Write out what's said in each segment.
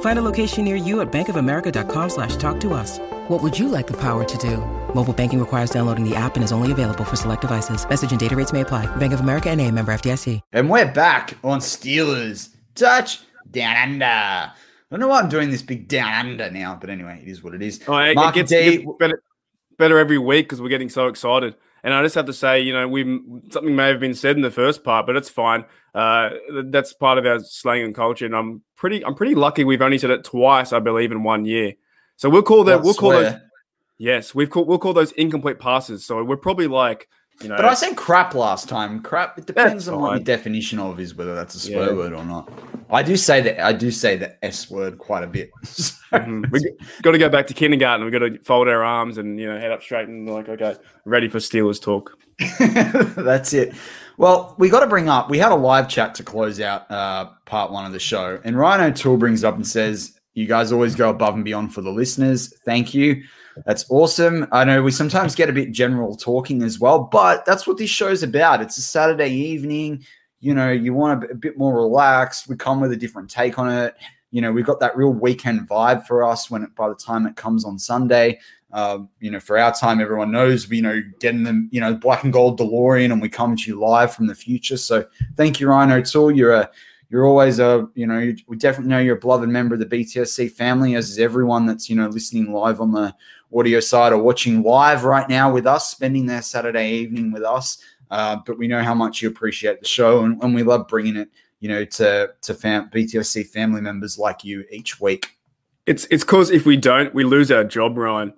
Find a location near you at bankofamerica.com slash talk to us. What would you like the power to do? Mobile banking requires downloading the app and is only available for select devices. Message and data rates may apply. Bank of America and a member FDIC. And we're back on Steelers Touch Down Under. I don't know why I'm doing this big down under now, but anyway, it is what it is. Oh, it, Mark it gets, D, it gets better, better every week because we're getting so excited. And I just have to say, you know, we something may have been said in the first part, but it's fine. Uh, that's part of our slang and culture, and I'm pretty, I'm pretty lucky. We've only said it twice, I believe, in one year. So we'll call that. We'll call those. Yes, we've called. We'll call those incomplete passes. So we're probably like, you know, But I said crap last time. Crap. It depends on what your definition of is, whether that's a swear Yeah. word or not. I do say that. I do say the S word quite a bit. So- Mhm. we got to go back to kindergarten. We've got to fold our arms and you know head up straight and like, okay, ready for Steelers talk. That's it. Well, we got to bring up. We had a live chat to close out uh, part one of the show, and Ryan O'Toole brings up and says, "You guys always go above and beyond for the listeners. Thank you. That's awesome. I know we sometimes get a bit general talking as well, but that's what this show's about. It's a Saturday evening. You know, you want a, bit more relaxed. We come with a different take on it. You know, we've got that real weekend vibe for us when it, by the time it comes on Sunday. Um, you know, for our time, everyone knows you know getting them, you know, black and gold DeLorean, and we come to you live from the future. So thank you, Ryan O'Toole. You're a you're always a you know we definitely know you're a beloved member of the BTSC family, as is everyone that's you know listening live on the audio side or watching live right now with us, spending their Saturday evening with us. Uh, but we know how much you appreciate the show, and, and we love bringing it, you know, to to fam- BTSC family members like you each week. It's it's because if we don't, we lose our job, Ryan.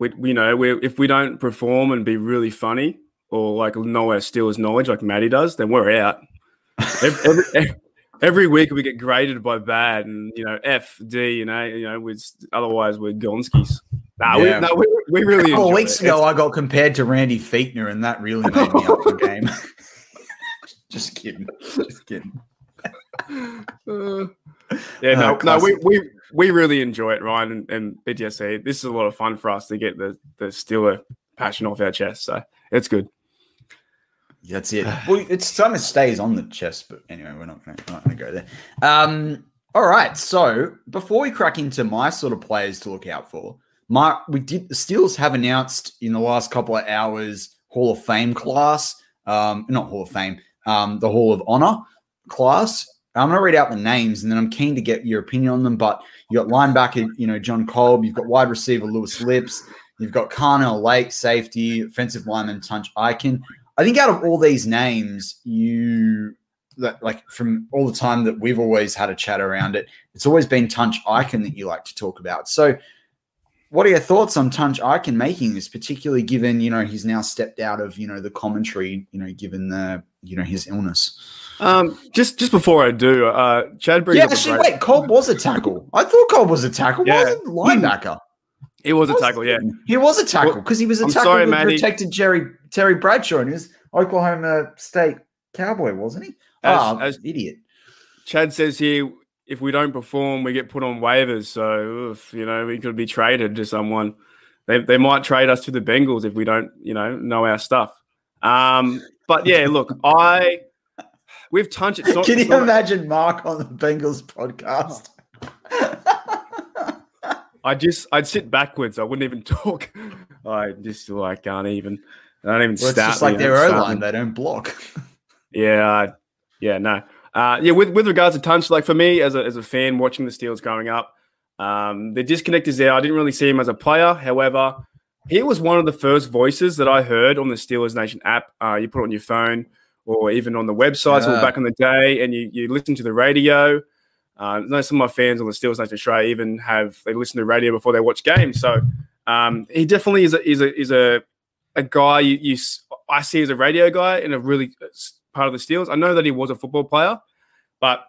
We, we know we if we don't perform and be really funny or like know our Steelers knowledge like Maddie does, then we're out. Every, every, every week we get graded by bad and you know F D you know you know with otherwise we're Gonskis. Nah, Yeah. we, no, we, we A really couple of weeks it. ago, I got compared to Randy Fichtner, and that really made me up for game. Just kidding. Just kidding. Uh, yeah, no, Uh, no, we, we we really enjoy it, Ryan and, and BTSC. This is a lot of fun for us to get the the Steeler passion off our chest. So it's good. That's it. Well, it's kind of stays on the chest, but anyway, we're not going to go there. Um, all right. So before we crack into my sort of players to look out for, Mark, we did the Steelers have announced in the last couple of hours Hall of Fame class, um, not Hall of Fame, um, the Hall of Honor class. I'm going to read out the names, and then I'm keen to get your opinion on them. But you got linebacker, you know, Jon Kolb. You've got wide receiver Louis Lipps. You've got Carnell Lake, safety, offensive lineman Tunch Ilkin. I think out of all these names, you like from all the time that we've always had a chat around it, it's always been Tunch Ilkin that you like to talk about. So, what are your thoughts on Tunch Ilkin making this, particularly given you know he's now stepped out of you know the commentary, you know, given the you know his illness? Um, just just before I do, uh, Chad brings Yeah, actually, great- wait, Kolb was a tackle. I thought Kolb was a tackle. Why Yeah. was it linebacker? It was a tackle, yeah. He was a tackle because he was a I'm tackle sorry, that Matty. protected Jerry Terry Bradshaw and he was Oklahoma State Cowboy, wasn't he? As- oh, as- idiot. Chad says here, if we don't perform, we get put on waivers. So, oof, you know, we could be traded to someone. They, they might trade us to the Bengals if we don't, you know, know our stuff. Um, but yeah, look, I we've touched it. Can you imagine Mark on the Bengals podcast? I just I'd sit backwards. I wouldn't even talk. I just like can't even. I don't even Well, it's start. just like their I O line; they don't block. Yeah, I- yeah, no, uh, yeah. With with regards to Tunch, like for me as a as a fan watching the Steelers growing up, um, the disconnect is there. I didn't really see him as a player. However, he was one of the first voices that I heard on the Steelers Nation app. Uh, you put it on your phone or even on the websites Yeah. or back in the day, and you you listen to the radio. Uh, I know some of my fans on the Steelers Nation Australia even have they listen to the radio before they watch games. So um, he definitely is a is a is a a guy you, you I see as a radio guy and a really uh, part of the Steelers. I know that he was a football player, but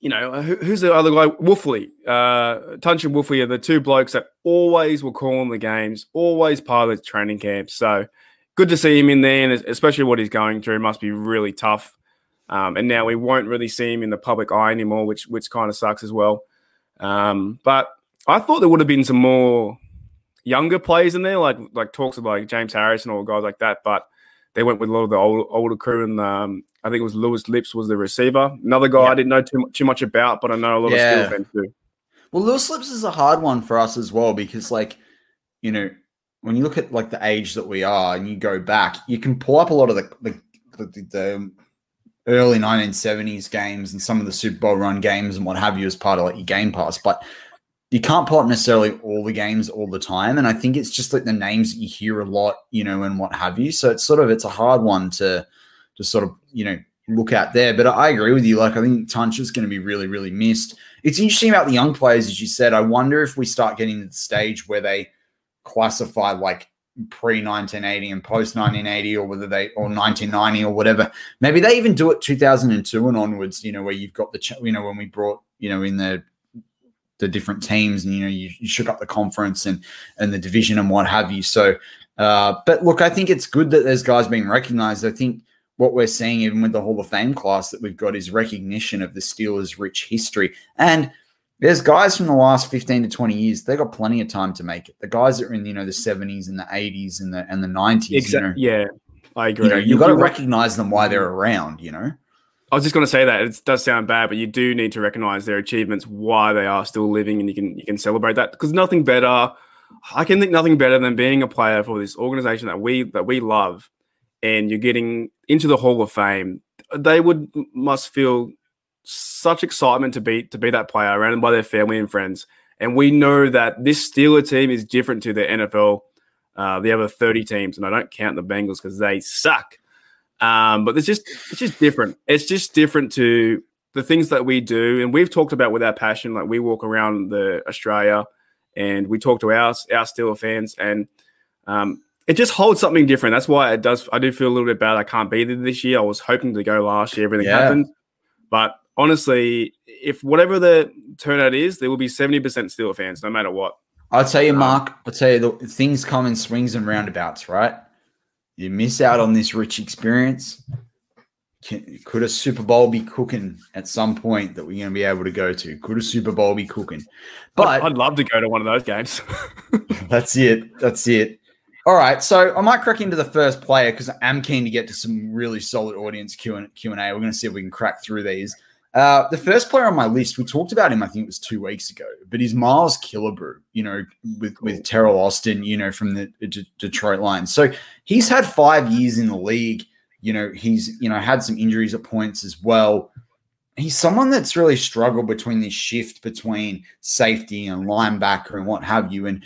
you know who, who's the other guy? Wolfley, uh, Tunch and Wolfley are the two blokes that always were calling the games, always part of the training camp. So good to see him in there, and especially what he's going through must be really tough. Um, and now we won't really see him in the public eye anymore, which which kind of sucks as well. Um, but I thought there would have been some more younger players in there, like like talks of like James Harris and all guys like that. But they went with a lot of the old, older crew, and um, I think it was Louis Lipps was the receiver. Another guy I didn't know too, too much about, but I know a lot Yeah. of Steel fans do. Well, Louis Lipps is a hard one for us as well because, like, you know, when you look at like the age that we are and you go back, you can pull up a lot of the the, the, the early 1970s games and some of the Super Bowl run games and what have you as part of like your Game Pass, but you can't pull up necessarily all the games all the time. And I think it's just like the names that you hear a lot, you know, and what have you. So it's sort of it's a hard one to to sort of you know look at there. But I agree with you. Like I think Tunch is going to be really really missed. It's interesting about the young players, as you said. I wonder if we start getting to the stage where they classify like pre 1980 and post 1980 or whether they or 1990 or whatever. Maybe they even do it 2002 and onwards you know where you've got the you know when we brought you know in the the different teams and you know you, you shook up the conference and and the division and what have you. So uh but look i think it's good that there's guys being recognized. I think what we're seeing even with the hall of fame class that we've got is recognition of the steelers rich history. And there's guys from the last 15 to 20 years they got plenty of time to make it the guys that are in you know the 70s and the 80s and the and the 90s you know, Exactly. Yeah, I agree. you know you got to recognize them while they're around you know I was just going to say that it does sound bad, but you do need to recognize their achievements, why they are still living, and you can you can celebrate that because nothing better. I can think nothing better than being a player for this organization that we that we love, and you're getting into the Hall of Fame. They would must feel such excitement to be to be that player, surrounded by their family and friends. And we know that this Steeler team is different to the NFL, uh, the other 30 teams, and I don't count the Bengals because they suck. Um, but it's just it's just different. It's just different to the things that we do, and we've talked about with our passion. Like we walk around the Australia, and we talk to our our Steeler fans, and um, it just holds something different. That's why it does. I do feel a little bit bad. I can't be there this year. I was hoping to go last year. Everything Yeah. happened, but honestly, if whatever the turnout is, there will be seventy percent Steeler fans, no matter what. I'll tell you, Um, Mark. I'll tell you, the, things come in swings and roundabouts, right? You miss out on this rich experience. Can, could a Super Bowl be cooking at some point that we're going to be able to go to? Could a Super Bowl be cooking? But I'd, I'd love to go to one of those games. that's it. That's it. All right, so I might crack into the first player because I'm keen to get to some really solid audience Q and A. We're going to see if we can crack through these. Uh, the first player on my list, we talked about him. I think it was two weeks ago, but he's Miles Killebrew. You know, with with Teryl Austin. You know, from the D- Detroit Lions. So he's had five years in the league. You know, he's you know had some injuries at points as well. He's someone that's really struggled between this shift between safety and linebacker and what have you. And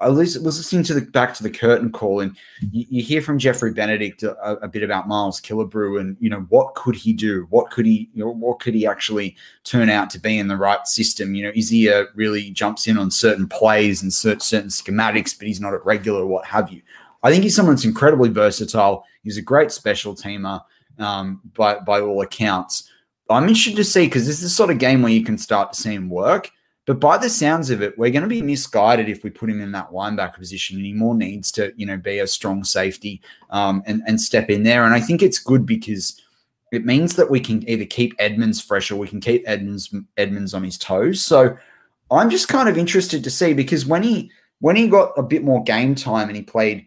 I was, listening to the back to the curtain call, and you, you hear from Jeffrey Benedict a, a bit about Miles Killebrew and you know what could he do? What could he? You know, what could he actually turn out to be in the right system? You know, is he a really jumps in on certain plays and certain, schematics, but he's not a regular, what have you? I think he's someone that's incredibly versatile. He's a great special teamer. um, by by all accounts. I'm interested to see because this is the sort of game where you can start to see him work. But by the sounds of it, we're going to be misguided if we put him in that linebacker position, and he more needs to, you know, be a strong safety um, and and step in there. And I think it's good because it means that we can either keep Edmunds fresh or we can keep Edmunds Edmunds on his toes. So I'm just kind of interested to see because when he when he got a bit more game time and he played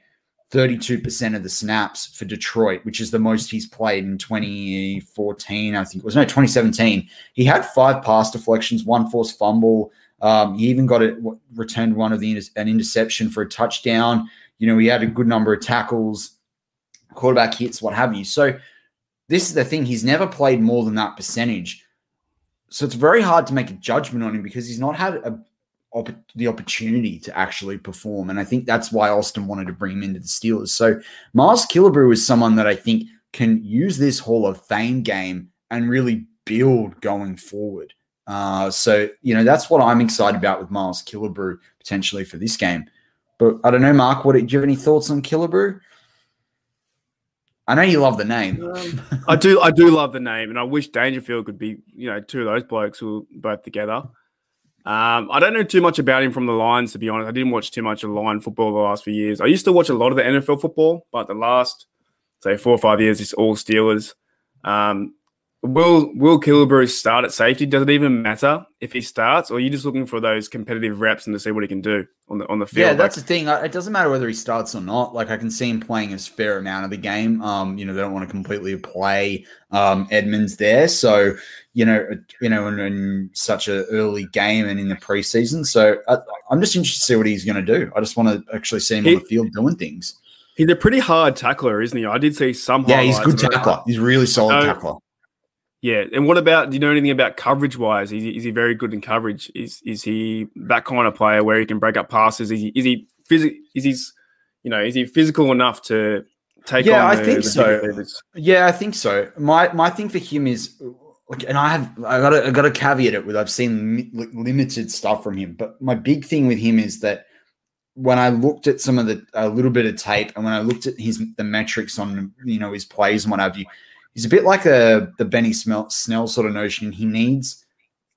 32% of the snaps for Detroit, which is the most he's played in 2014, I think it was no 2017. He had five pass deflections, one forced fumble. Um, he even got it returned one of the an interception for a touchdown. You know, he had a good number of tackles, quarterback hits, what have you. So this is the thing; he's never played more than that percentage. So it's very hard to make a judgment on him because he's not had a op- the opportunity to actually perform. And I think that's why Austin wanted to bring him into the Steelers. So Miles Killebrew is someone that I think can use this Hall of Fame game and really build going forward. Uh, so, you know, that's what I'm excited about with Miles Killebrew potentially for this game. But I don't know, Mark, what do you have any thoughts on Killebrew? I know you love the name. Um, I do. I do love the name, and I wish Dangerfield could be, you know, two of those blokes who are both together. Um, I don't know too much about him from the Lions, to be honest. I didn't watch too much of Lion football the last few years. I used to watch a lot of the NFL football, but the last, say, four or five years, it's all Steelers. Um, Will Will Killebrew start at safety? Does it even matter if he starts, or are you just looking for those competitive reps and to see what he can do on the on the field? Yeah, that's like, the thing. It doesn't matter whether he starts or not. Like I can see him playing a fair amount of the game. Um, you know, they don't want to completely play um, Edmunds there, so you know, you know, in, in such an early game and in the preseason. So I, am just interested to see what he's going to do. I just want to actually see him he, on the field doing things. He's a pretty hard tackler, isn't he? I did see some. Yeah, he's good tackler. He's really solid so, tackler. Yeah, and what about? Do you know anything about coverage wise? Is he, is he very good in coverage? Is is he that kind of player where he can break up passes? Is he is he physical? Is he you know is he physical enough to take? Yeah, I the, think the so. Yeah, I think so. My my thing for him is and I have I got I got to caveat it with I've seen limited stuff from him, but my big thing with him is that when I looked at some of the a little bit of tape and when I looked at his the metrics on you know his plays and what have you, he's a bit like a the Benny Snell sort of notion. He needs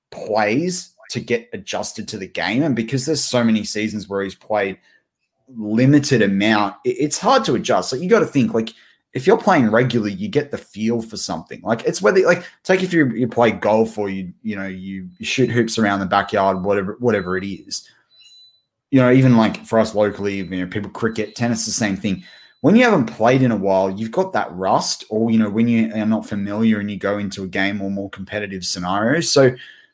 plays to get adjusted to the game, and because there's so many seasons where he's played limited amount, it's hard to adjust. Like you got to think like if you're playing regularly, you get the feel for something. Like it's whether like take if you you play golf or you you know you shoot hoops around the backyard, whatever whatever it is. You know, even like for us locally, you know, people cricket, tennis, the same thing when you haven't played in a while, you've got that rust, or you know, when you are not familiar and you go into a game or more competitive scenarios. So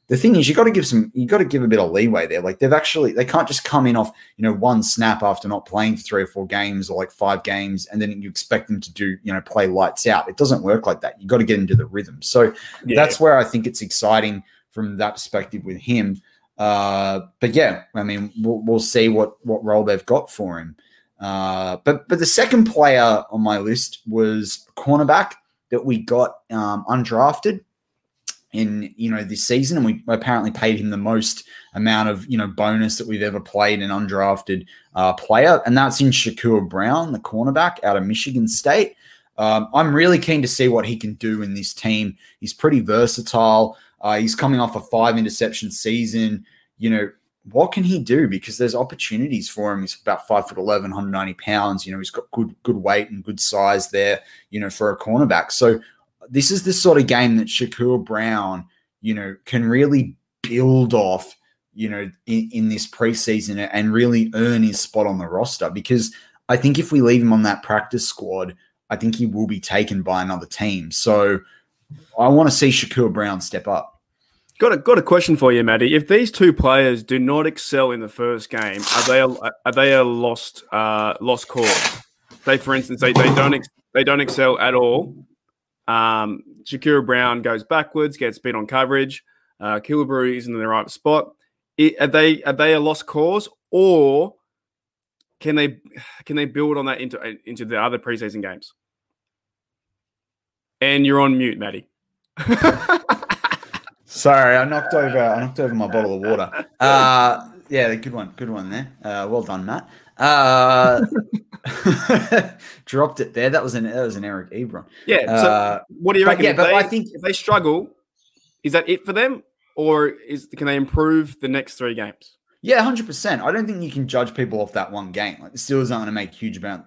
the thing is, you got to give some, you got to give a bit of leeway there. Like they've actually, they can't just come in off, you know, one snap after not playing for three or four games or like five games, and then you expect them to do, you know, play lights out. It doesn't work like that. You got to get into the rhythm. So yeah. that's where I think it's exciting from that perspective with him. Uh, but yeah, I mean, we'll, we'll see what what role they've got for him. Uh, but but the second player on my list was cornerback that we got um, undrafted in you know this season, and we apparently paid him the most amount of you know bonus that we've ever played an undrafted uh, player, and that's in Shakur Brown, the cornerback out of Michigan State. Um, I'm really keen to see what he can do in this team. He's pretty versatile. Uh, he's coming off a five interception season. You know, what can he do? Because there's opportunities for him. He's about five foot 11, 190 pounds. You know, he's got good, good weight and good size there, you know, for a cornerback. So this is the sort of game that Shakur Brown, you know, can really build off, you know, in, in this preseason and really earn his spot on the roster. Because I think if we leave him on that practice squad, I think he will be taken by another team. So I want to see Shakur Brown step up. Got a got a question for you, Maddie. If these two players do not excel in the first game, are they a, are they a lost uh, lost cause? Say, for instance, they, they don't ex- they don't excel at all. Um, Shakira Brown goes backwards, gets beat on coverage. Uh, isn't in the right spot. It, are they are they a lost cause, or can they can they build on that into into the other preseason games? And you're on mute, Maddie. Sorry, I knocked over. I knocked over my bottle of water. Uh, yeah, a good one. Good one there. Uh, well done, Matt. Uh, Dropped it there. That was an that was an Eric Ebron. Yeah. So Uh, what do you but reckon? yeah, but they, I think- if they struggle, is that it for them, or is can they improve the next three games? Yeah, hundred percent. I don't think you can judge people off that one game. Like the Steelers aren't going to make huge amount,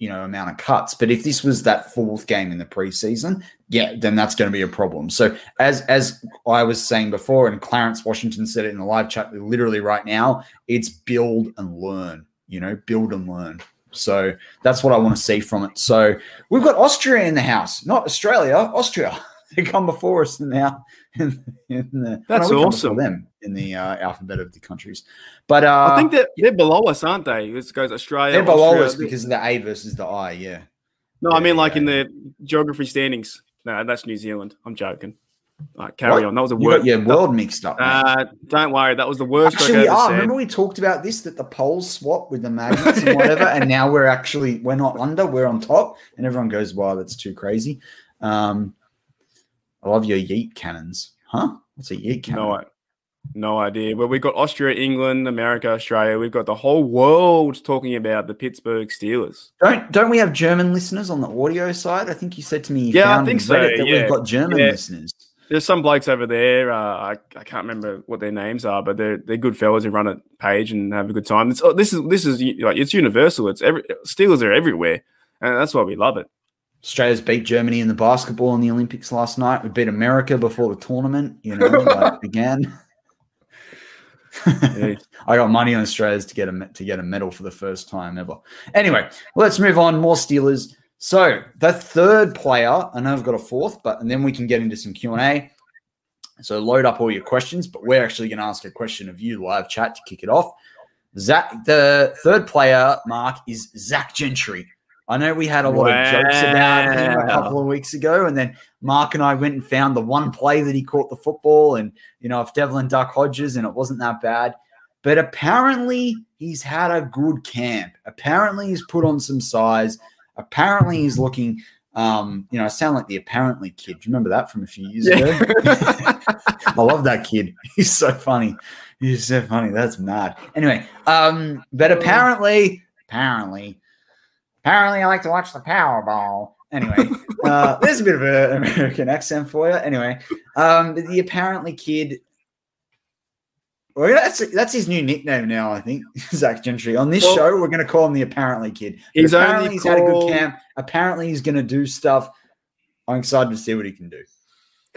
you know, amount of cuts. But if this was that fourth game in the preseason, yeah, then that's going to be a problem. So as as I was saying before, and Clarence Washington said it in the live chat, literally right now, it's build and learn. You know, build and learn. So that's what I want to see from it. So we've got Austria in the house, not Australia, Austria. They come before us now. In, in the, That's we come before awesome. Them in the uh, alphabet of the countries, but uh, I think that they're below us, aren't they? This goes Australia. they're below Austria. us because of the A versus the I. Yeah, No, I mean Yeah, like in the geography standings. No, that's New Zealand. I'm joking. Right, carry What? on. That was a word. got world mixed up. Uh, don't worry, that was the worst Actually, joke we ever are. said. Remember we talked about this that the poles swap with the magnets and whatever, and now we're actually we're not under, we're on top, and everyone goes, "Wow, that's too crazy." Um, I love your yeet cannons, huh? What's a yeet cannon? No, I, no idea. But we've got Austria, England, America, Australia. We've got the whole world talking about the Pittsburgh Steelers. Don't don't we have German listeners on the audio side? I think you said to me, you Yeah, I think so, that yeah. we've got German Yeah. listeners. There's some blokes over there. Uh, I, I can't remember what their names are, but they're they're good fellas who run a page and have a good time. It's, oh, this is this is like it's universal. It's every Steelers are everywhere, and that's why we love it. Australia's beat Germany in the basketball in the Olympics last night. We beat America before the tournament, you know, like began. I got money on Australia's to get a to get a medal for the first time ever. Anyway, let's move on. More Steelers. So the third player, I know I've got a fourth, but and then we can get into some Q and A. So load up all your questions, but we're actually going to ask a question of you live chat to kick it off. Zach, the third player, Mark, is Zach Gentry. I know we had a lot of jokes about him a couple of weeks ago, and then Mark and I went and found the one play that he caught the football, and you know, if Devlin Duck Hodges, and it wasn't that bad. But apparently, he's had a good camp. Apparently, he's put on some size. Apparently, he's looking. Um, you know, I sound like the apparently kid. Do you remember that from a few years ago? I love that kid. He's so funny. He's so funny. That's mad. Anyway, um, but apparently, apparently, apparently, I like to watch the Powerball. Anyway, uh, there's a bit of an American accent for you. Anyway, um, the apparently kid. Well, that's that's his new nickname now. I think Zach Gentry. On this Well- show, we're going to call him the apparently kid. He's apparently only he's had a good camp. Apparently, he's going to do stuff. I'm excited to see what he can do.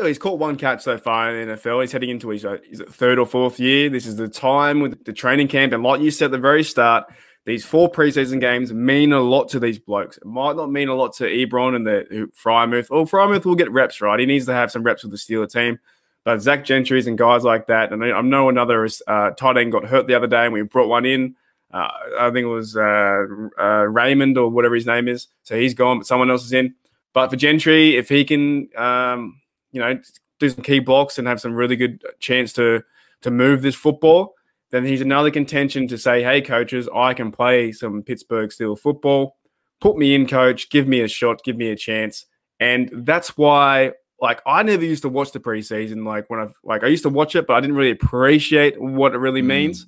He's caught one catch so far in the NFL. He's heading into his uh, is it third or fourth year. This is the time with the training camp, and like you said at the very start, these four preseason games mean a lot to these blokes. It might not mean a lot to Ebron and the Freiermuth. Well, Freiermuth will get reps, right? He needs to have some reps with the Steeler team. But Zach Gentry's and guys like that, and I I know another uh, tight end got hurt the other day, and we brought one in. Uh, I think it was uh, uh, Raymond or whatever his name is. So he's gone, but someone else is in. But for Gentry, if he can, um, you know, do some key blocks and have some really good chance to to move this football, then he's another contention to say, "Hey, coaches, I can play some Pittsburgh Steel football. Put me in, coach. Give me a shot. Give me a chance." And that's why, like, I never used to watch the preseason. Like when I like I used to watch it, but I didn't really appreciate what it really Mm. means.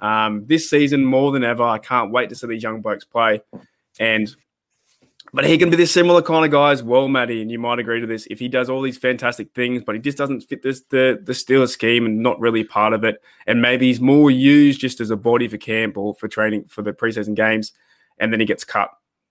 Um, this season, more than ever, I can't wait to see these young blokes play. And but he can be this similar kind of guy as well, Matty, and you might agree to this. If he does all these fantastic things, but he just doesn't fit this the the Steelers scheme and not really part of it, and maybe he's more used just as a body for camp or for training for the preseason games, and then he gets cut.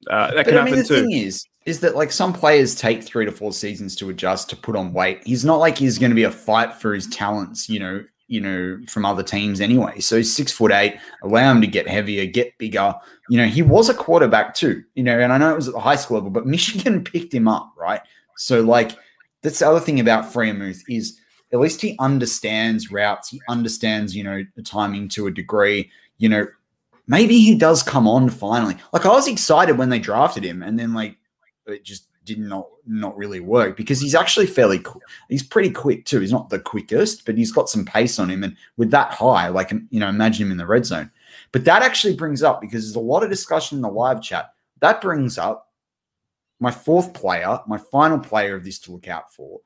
Uh, that But can I mean, happen the too. thing is, is that like some players take three to four seasons to adjust to put on weight. He's not like he's going to be a fight for his talents, you know, you know, from other teams anyway. So six foot eight. Allow him to get heavier, get bigger. You know, he was a quarterback too. You know, and I know it was at the high school level, but Michigan picked him up, right? So like, that's the other thing about Freiermuth is at least he understands routes. He understands, you know, the timing to a degree. You know, maybe he does come on finally. Like I was excited when they drafted him, and then like it just did not not really work because he's actually fairly he's pretty quick too. He's not the quickest, but he's got some pace on him, and with that high, like you know, imagine him in the red zone. But that actually brings up because there's a lot of discussion in the live chat. That brings up my fourth player, my final player of this to look out for.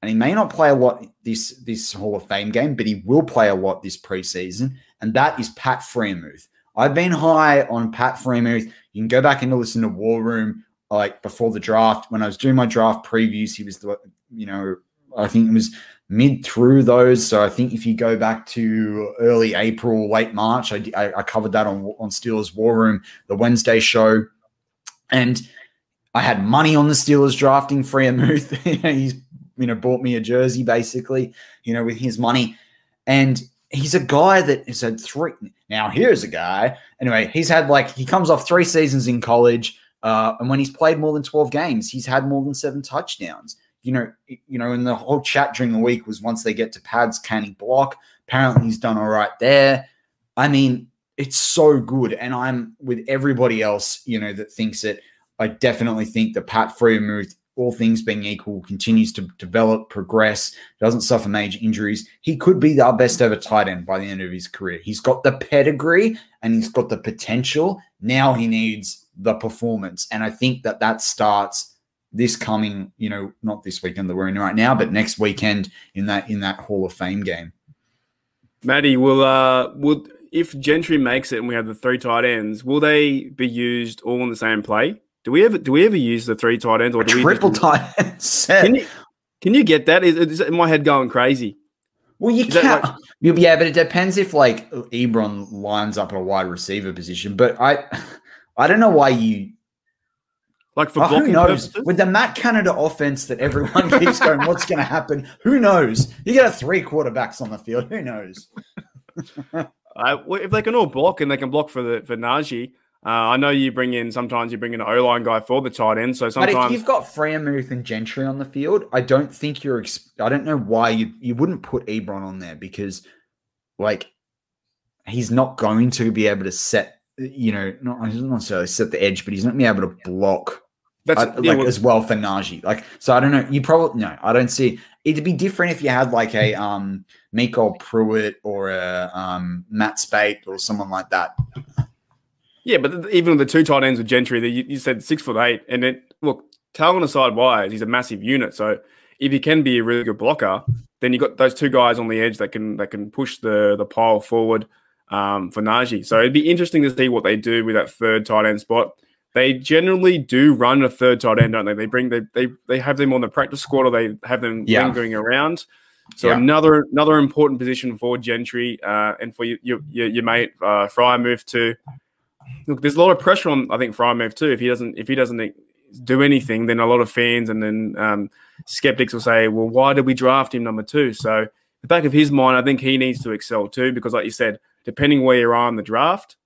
And he may not play a lot this this Hall of Fame game, but he will play a lot this preseason, and that is Pat Freiermuth. I've been high on Pat Freiermuth. You can go back and listen to War Room like before the draft. When I was doing my draft previews, he was the you know I think it was mid through those. So I think if you go back to early April, late March, I, I, I covered that on on Steelers War Room, the Wednesday show, and I had money on the Steelers drafting Freiermuth. He's you know bought me a jersey basically, you know, with his money, and he's a guy that has had three. Now here's a guy. Anyway, he's had like he comes off three seasons in college. Uh, and when he's played more than 12 games, he's had more than seven touchdowns you know, you know, and the whole chat during the week was once they get to pads, can he block? Apparently, he's done all right there. I mean, it's so good, and I'm with everybody else, you know, that thinks it. I definitely think that Pat Freiermuth, all things being equal, continues to develop, progress, doesn't suffer major injuries. He could be our best ever tight end by the end of his career. He's got the pedigree and he's got the potential. Now he needs the performance, and I think that that starts this coming, you know, not this weekend that we're in right now, but next weekend in that in that Hall of Fame game. Maddie, will uh will if Gentry makes it and we have the three tight ends, will they be used all in the same play? Do we ever do we ever use the three tight ends or do we triple tight end set? Can you, can you get that? Is, is my head going crazy? Well, you can't. Like, yeah, but it depends if like Ebron lines up at a wide receiver position. But I, I don't know why you like for oh, blocking knows? With the Matt Canada offense that everyone keeps going, what's going to happen? Who knows? You get three quarterbacks on the field. Who knows? uh, if they can all block and they can block for the for Najee, uh, I know you bring in sometimes you bring in an O line guy for the tight end. So sometimes, but if you've got Freiermuth and Gentry on the field, I don't think you're. I don't know why you you wouldn't put Ebron on there because, like, he's not going to be able to set. You know, not necessarily set the edge, but he's not going to be able to block that's uh, like well, as well for Najee. Like, so I don't know. You probably no, I don't see it'd be different if you had like a um MyCole Pruitt or a um Matt Spaeth or someone like that. Yeah, but even with the two tight ends with Gentry, that you, you, said six foot eight, and it look talent aside wise, he's a massive unit. So if he can be a really good blocker, then you got those two guys on the edge that can that can push the the pile forward um, for Najee. So it'd be interesting to see what they do with that third tight end spot they generally do run a third tight end, don't they? They bring they they, they have them on the practice squad or they have them yeah. lingering around. So yeah. another another important position for Gentry uh, and for your your, your mate uh, Freiermuth too. Look, there's a lot of pressure on I think Freiermuth too. If he doesn't if he doesn't do anything, then a lot of fans and then um, skeptics will say, well, why did we draft him number two? So the back of his mind, I think he needs to excel too because, like you said, depending where you are in the draft,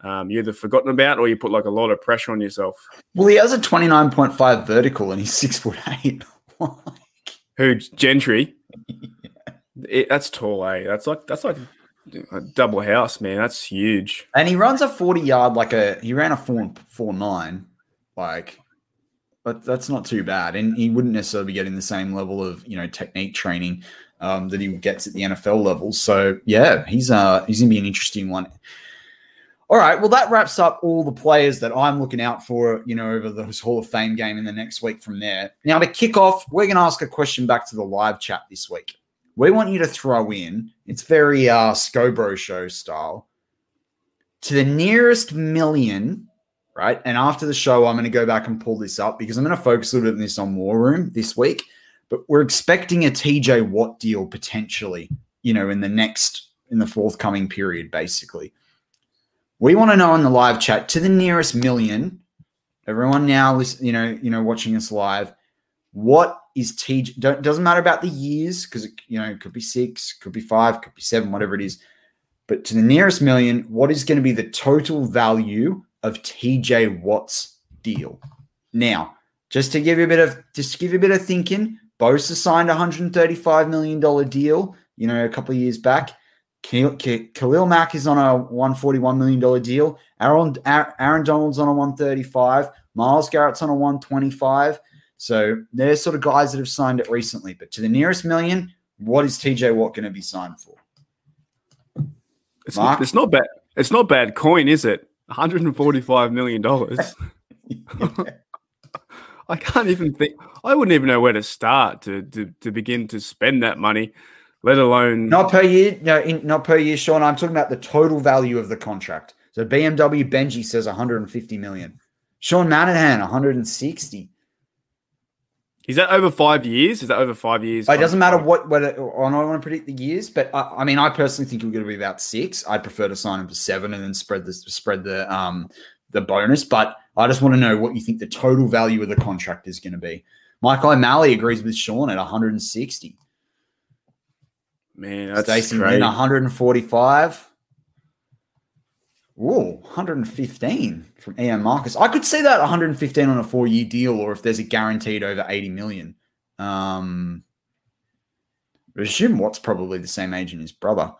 um, you either forgotten about or you put like a lot of pressure on yourself. Well, he has a 29.5 vertical and he's six foot eight. Who Gentry? it, that's tall, eh? That's like that's like a double house, man. That's huge. And he runs a 40 yard like a he ran a four four nine, like but that's not too bad. And he wouldn't necessarily be getting the same level of you know technique training um, that he gets at the NFL level. So yeah, he's uh he's gonna be an interesting one. All right. Well, that wraps up all the players that I'm looking out for, you know, over this Hall of Fame game in the next week from there. Now, to kick off, we're to ask a question back to the live chat this week. We want you to throw in, it's very uh, Scobro show style, to the nearest million, right? And after the show, I'm going to go back and pull this up because I'm going to focus a little bit on this on War Room this week. But we're expecting a TJ Watt deal potentially, you know, in the next, in the forthcoming period, basically. We want to know in the live chat to the nearest million. Everyone now, you know, you know, watching us live. What is TJ? Don't, doesn't matter about the years because you know it could be six, could be five, could be seven, whatever it is. But to the nearest million, what is going to be the total value of TJ Watt's deal? Now, just to give you a bit of just to give you a bit of thinking, Bosa signed a $135 million deal, you know, a couple of years back. Khalil Mack is on a $141 million deal. Aaron, Aaron Donald's on a 135. Myles Garrett's on a 125. So they're sort of guys that have signed it recently. But to the nearest million, what is TJ Watt going to be signed for? It's, Mark? it's not bad. It's not bad coin, is it? 145 million dollars. I can't even think. I wouldn't even know where to start to, to to begin to spend that money let alone not per year. No, in, not per year, Sean. I'm talking about the total value of the contract. So BMW Benji says 150 million. Sean Manahan 160. Is that over five years? Is that over five years? It doesn't matter what whether I don't want to predict the years, but I, I mean, I personally think we're going to be about six. I'd prefer to sign him for seven and then spread the spread the um the bonus. But I just want to know what you think the total value of the contract is going to be. Mike O'Malley agrees with Sean at 160. Man, that's Stacey crazy. 145. Whoa, 115 from Ian Marcus. I could see that 115 on a four-year deal, or if there's a guaranteed over 80 million. Um, I assume Watt's probably the same age as his brother.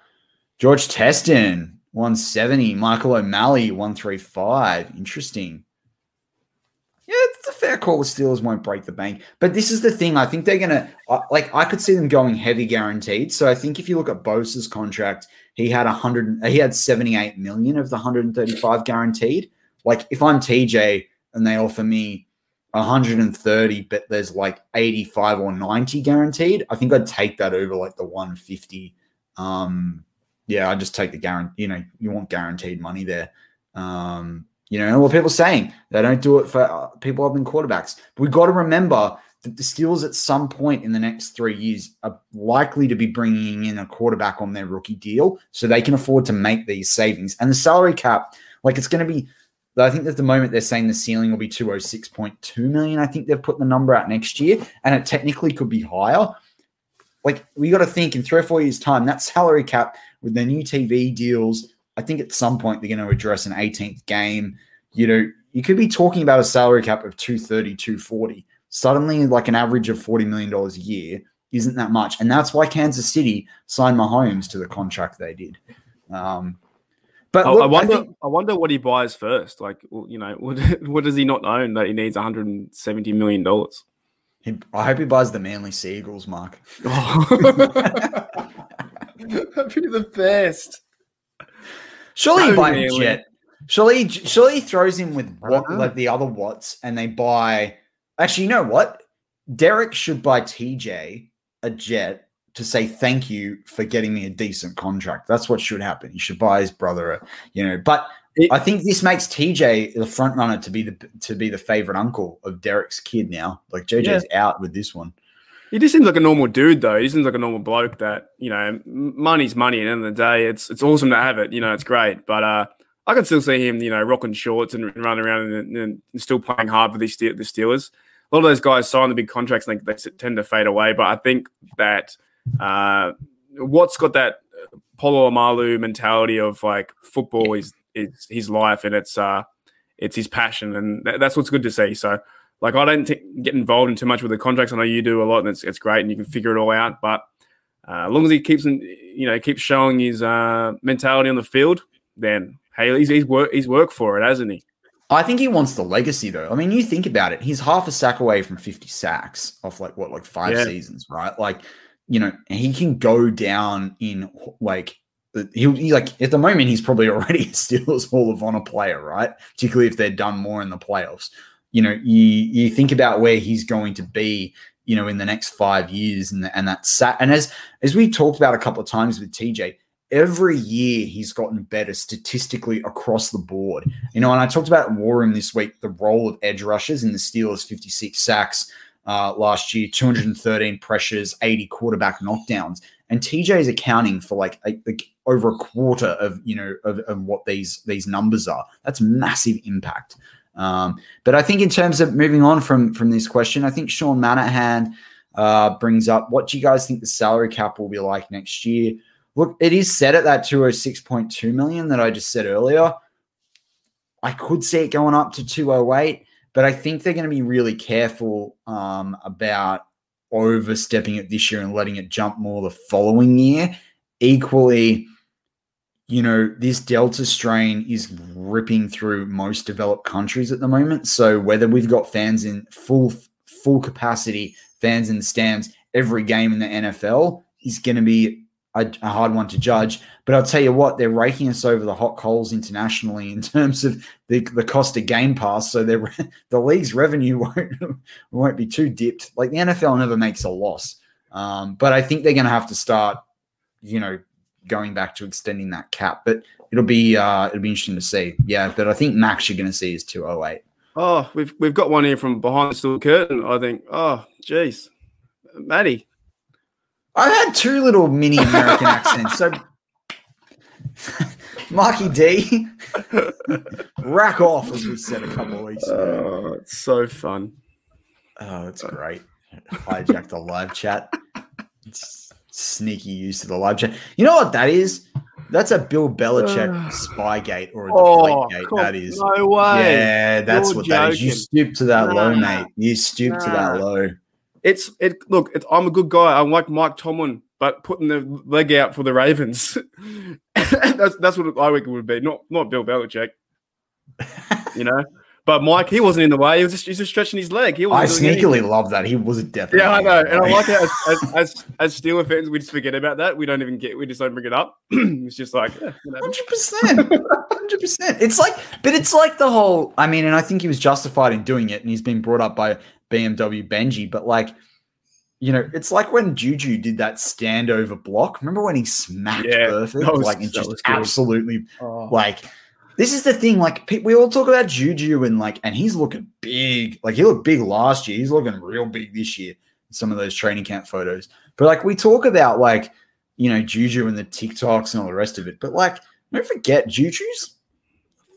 George Teston, 170. Michael O'Malley, 135. Interesting. Yeah, it's a fair call. The Steelers won't break the bank. But this is the thing. I think they're to, like, I could see them going heavy guaranteed. So I think if you look at Bosa's contract, he had 100, he had 78 million of the 135 guaranteed. Like, if I'm TJ and they offer me 130, but there's like 85 or 90 guaranteed, I think I'd take that over like the 150. Um, yeah, I just take the guarantee. You know, you want guaranteed money there. Um, you know, what people are saying they don't do it for uh, people other than quarterbacks. But we've got to remember that the Steelers at some point in the next three years are likely to be bringing in a quarterback on their rookie deal, so they can afford to make these savings. And the salary cap, like it's going to be. I think at the moment they're saying the ceiling will be 206.2 million. I think they've put the number out next year, and it technically could be higher. Like we got to think in three or four years' time, that salary cap with the new TV deals, I think at some point they're going to address an 18th game. You know, you could be talking about a salary cap of 230, 240. Suddenly, like an average of $40 million a year isn't that much. And that's why Kansas City signed Mahomes to the contract they did. Um, but I, look, I wonder. I, think- wonder what he buys first. Like, you know, what, what does he not own that he needs 170 million dollars? I hope he buys the Manly Sea Eagles, Mark. That'd be the best. Surely he Oh, buy a really? jet. Surely, surely he throws in with what, like the other Watts, and they buy. Actually, you know what? Derek should buy TJ a jet to say thank you for getting me a decent contract. That's what should happen. He should buy his brother a, you know. But It- I think this makes TJ the front runner to be the to be the favorite uncle of Derek's kid now. Like JJ's out with this one. He just seems like a normal dude, though. He seems like a normal bloke that you know, money's money. At the end of the day, it's it's awesome to have it. You know, it's great. But uh, I can still see him, you know, rocking shorts and running around and, and still playing hard for the the Steelers. A lot of those guys sign the big contracts and they, they tend to fade away. But I think that uh, Watt's got that Polamalu mentality of like football is is his life and it's uh it's his passion and that, that's what's good to see. So like I don't think, get involved in too much with the contracts. I know you do a lot, and it's it's great, and you can figure it all out. But uh, as long as he keeps, you know, keeps showing his uh, mentality on the field, then hey, he's he's work he's worked for it, hasn't he? I think he wants the legacy though. I mean, you think about it. He's half a sack away from 50 sacks off like what, like five Yeah. seasons, right? Like, you know, he can go down in like he'll he like at the moment he's probably already a Steelers Hall of Honor player, right? Particularly if they're done more in the playoffs. You know, you you think about where he's going to be, you know, in the next five years, and and that sat and as as we talked about a couple of times with TJ, every year he's gotten better statistically across the board. You know, and I talked about War Room this week the role of edge rushers in the Steelers' 56 sacks uh, last year, 213 pressures, 80 quarterback knockdowns, and TJ is accounting for like, a, over a quarter of you know of, of what these these numbers are. That's massive impact. Um, but I think in terms of moving on from from this question, I think Sean Manahan uh, brings up what do you guys think the salary cap will be like next year? Look, it is set at that 206.2 million that I just said earlier. I could see it going up to 208, but I think they're going to be really careful um, about overstepping it this year and letting it jump more the following year. Equally, you know, this Delta strain is ripping through most developed countries at the moment. So whether we've got fans in full full capacity, fans in the stands every game in the NFL is going to be a, a hard one to judge. But I'll tell you what, they're raking us over the hot coals internationally in terms of the, the cost of Game Pass. So the league's revenue won't won't be too dipped. Like the NFL never makes a loss, um, but I think they're going to have to start, you know, going back to extending that cap. But it'll be uh, it'll be interesting to see. Yeah, but I think max you're going to see is two oh eight. Oh, we've we've got one here from behind the steel curtain. I think. Oh, jeez, Maddie. I've had two little mini American accents. So, Marky D, rack off, as we said a couple of weeks ago. Oh, it's so fun. Oh, it's great. Hijack the live chat. It's sneaky use of the live chat. You know what that is? That's a Bill Belichick spygate or a Oh, deflate gate. That is. no way. Yeah, that's You're what that is. You stoop to that low, mate. You stoop to that low. It's it. Look, it's, I'm a good guy. I'm like Mike Tomlin, but putting the leg out for the Ravens. that's that's what I reckon would be. Not not Bill Belichick. you know, but Mike, he wasn't in the way. He was just he's just stretching his leg. He I sneakily love that. He was definitely. Yeah, I know, and I like how as, as, as, Steeler fans, we just forget about that. We don't even get. We just don't bring it up. it's just like, yeah. Hundred percent, hundred percent. It's like, but it's like the whole. I mean, and I think he was justified in doing it, and he's been brought up by BMW Benji. But like, you know, it's like when Juju did that standover block. Remember when he smacked Yeah, Burfict? was- like, just absolutely Oh. like. This is the thing. Like, we all talk about Juju, and like, and he's looking big. Like, he looked big last year. He's looking real big this year. Some of those training camp photos. But like, we talk about like, you know, Juju and the TikToks and all the rest of it. But like, don't forget, Juju's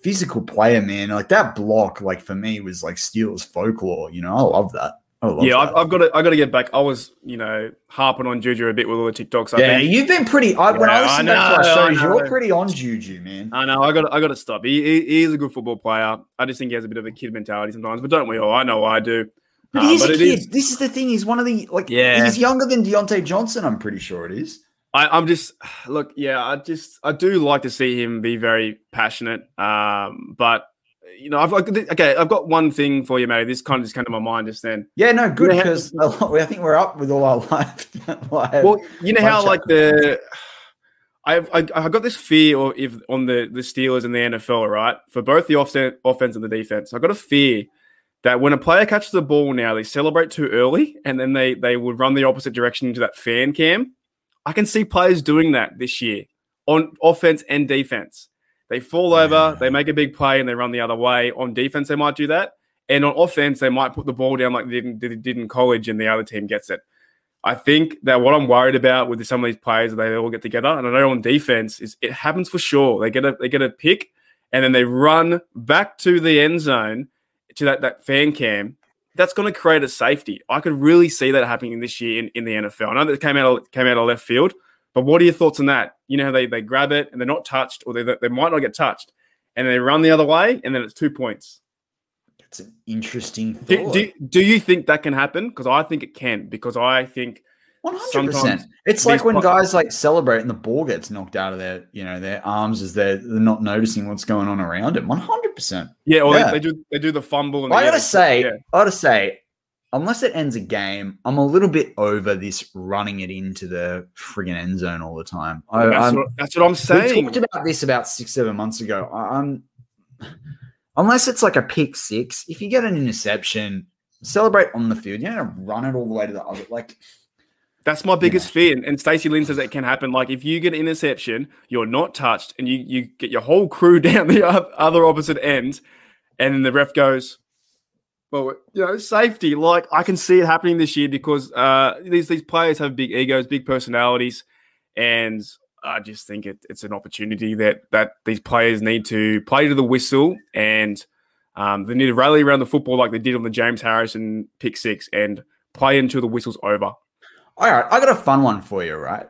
physical player, man. Like that block, like for me, was like Steelers folklore. You know, I love that. I yeah. I've, I've got to. I got to get back. I was, you know, harping on Juju a bit with all the TikToks. I yeah, think. you've been pretty. I, when I Yeah, listen I back to our know, shows, you're pretty on Juju, man. I know. I got. I got to stop. He, he, he is a good football player. I just think he has a bit of a kid mentality sometimes. But don't we all? I know I do. But Uh, he's a kid. is- This is the thing. He's one of the like. Yeah. he's younger than Diontae Johnson. I'm pretty sure it is. I, I'm just look. Yeah, I just I do like to see him be very passionate. Um, but you know, I've got okay. I've got one thing for you, mate. This kind of just came to my mind just then. Yeah, no, good because I think we're up with all our live Well, you know how like the I've I, I got this fear or if on the the Steelers and the NFL, right? For both the offense, offense and the defense, I've got a fear that when a player catches the ball now, they celebrate too early, and then they they would run the opposite direction into that fan cam. I can see players doing that this year on offense and defense. They fall over, they make a big play, and they run the other way. On defense, they might do that, and on offense, they might put the ball down like they didn't, did in college, and the other team gets it. I think that what I'm worried about with some of these players, they all get together, and I know on defense is it happens for sure. They get a they get a pick, and then they run back to the end zone to that that fan cam. That's going to create a safety. I could really see that happening this year in, in the NFL. I know that came out of, came out of left field, but what are your thoughts on that? You know how they they grab it and they're not touched, or they they might not get touched, and they run the other way, and then it's two points. It's an interesting thought. Do, do, do you think that can happen? Because I think it can. Because I think One hundred percent. It's like when guys like celebrate and the ball gets knocked out of their, you know, their arms as they're, they're not noticing what's going on around hundred percent. yeah, or Yeah. They, they do they do the fumble. And I gotta say, yeah. I gotta say, unless it ends a game, I'm a little bit over this running it into the friggin' end zone all the time. I, that's, what, that's what I'm saying. we talked about this about six, seven months ago. I- I'm unless it's like a pick six, if you get an interception, celebrate on the field. You don't run it all the way to the other. Like, That's my biggest fear. And, and Stacey Lynn says it can happen. Like if you get an interception, you're not touched, and you you get your whole crew down the other opposite end, and then the ref goes, "Well, you know, safety." Like I can see it happening this year because uh, these these players have big egos, big personalities, and I just think it, it's an opportunity that that these players need to play to the whistle and. Um, they need to rally around the football like they did on the James Harrison pick six and play until the whistle's over. all right, I got a fun one for you, right?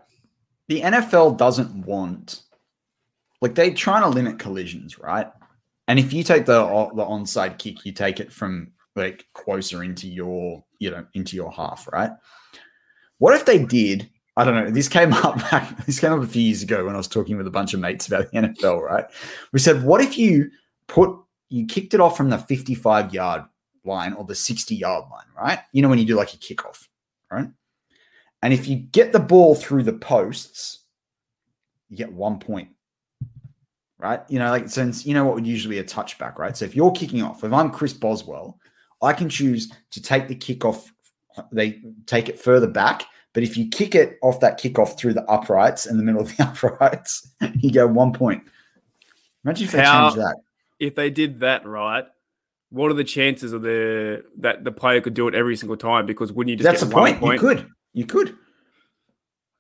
The NFL doesn't want, like, they're trying to limit collisions, right? And if you take the the onside kick, you take it from like closer into your, you know, into your half, right? What if they did? I don't know. This came up back. This came up a few years ago when I was talking with a bunch of mates about the NFL. Right? We said, what if you put you kicked it off from the fifty-five yard line or the sixty-yard line, right? You know when you do like a kickoff, right? And if you get the ball through the posts, you get one point, right? You know, like since you know what would usually be a touchback, right? So if you're kicking off, if I'm Chris Boswell, I can choose to take the kickoff. They take it further back, But if you kick it off that kickoff through the uprights in the middle of the uprights, you go one point. Imagine if they How- changed that. If they did that right, what are the chances of the that the player could do it every single time? Because wouldn't you just That's get the one point. You could. You could.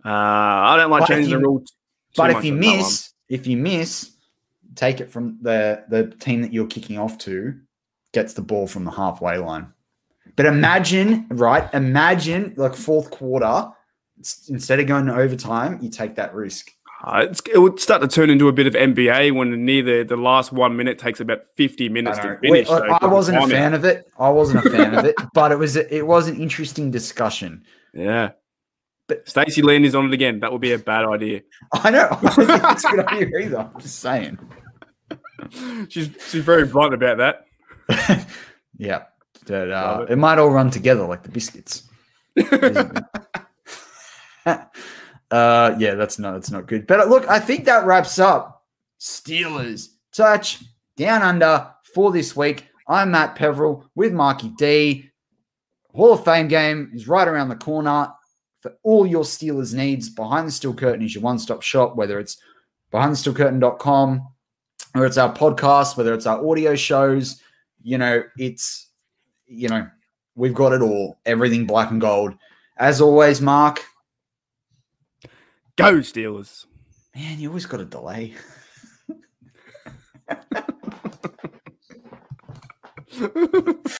Uh, I don't like But changing the you- rule. too But if you on that one. miss, if you miss, take it from the the team that you're kicking off to gets the ball from the halfway line. But imagine, right? Imagine like fourth quarter, instead of going to overtime, you take that risk. Uh, it's, it would start to turn into a bit of NBA when near the, the last one minute takes about 50 minutes to finish. Wait, I- I wasn't a fan of it. I wasn't a fan of it, but it was it was an interesting discussion. Yeah. But- But Stacey Lynn is on it again. That would be a bad idea. I know. I don't think it's a good idea either. I'm just saying. She's she's very blunt about that. Yeah. But, uh, it. it might all run together like the biscuits. uh, yeah, that's not that's not good. But look, I think that wraps up Steelers touch down under for this week. I'm Matt Peveril with Marky D. Hall of Fame game is right around the corner for all your Steelers needs. Behind the Steel Curtain is your one stop shop, whether it's behindthesteelcurtain.com whether it's our podcast, whether it's our audio shows. You know, it's, you know, we've got it all, everything black and gold. As always, Mark, Go Steelers. man, you always got a delay.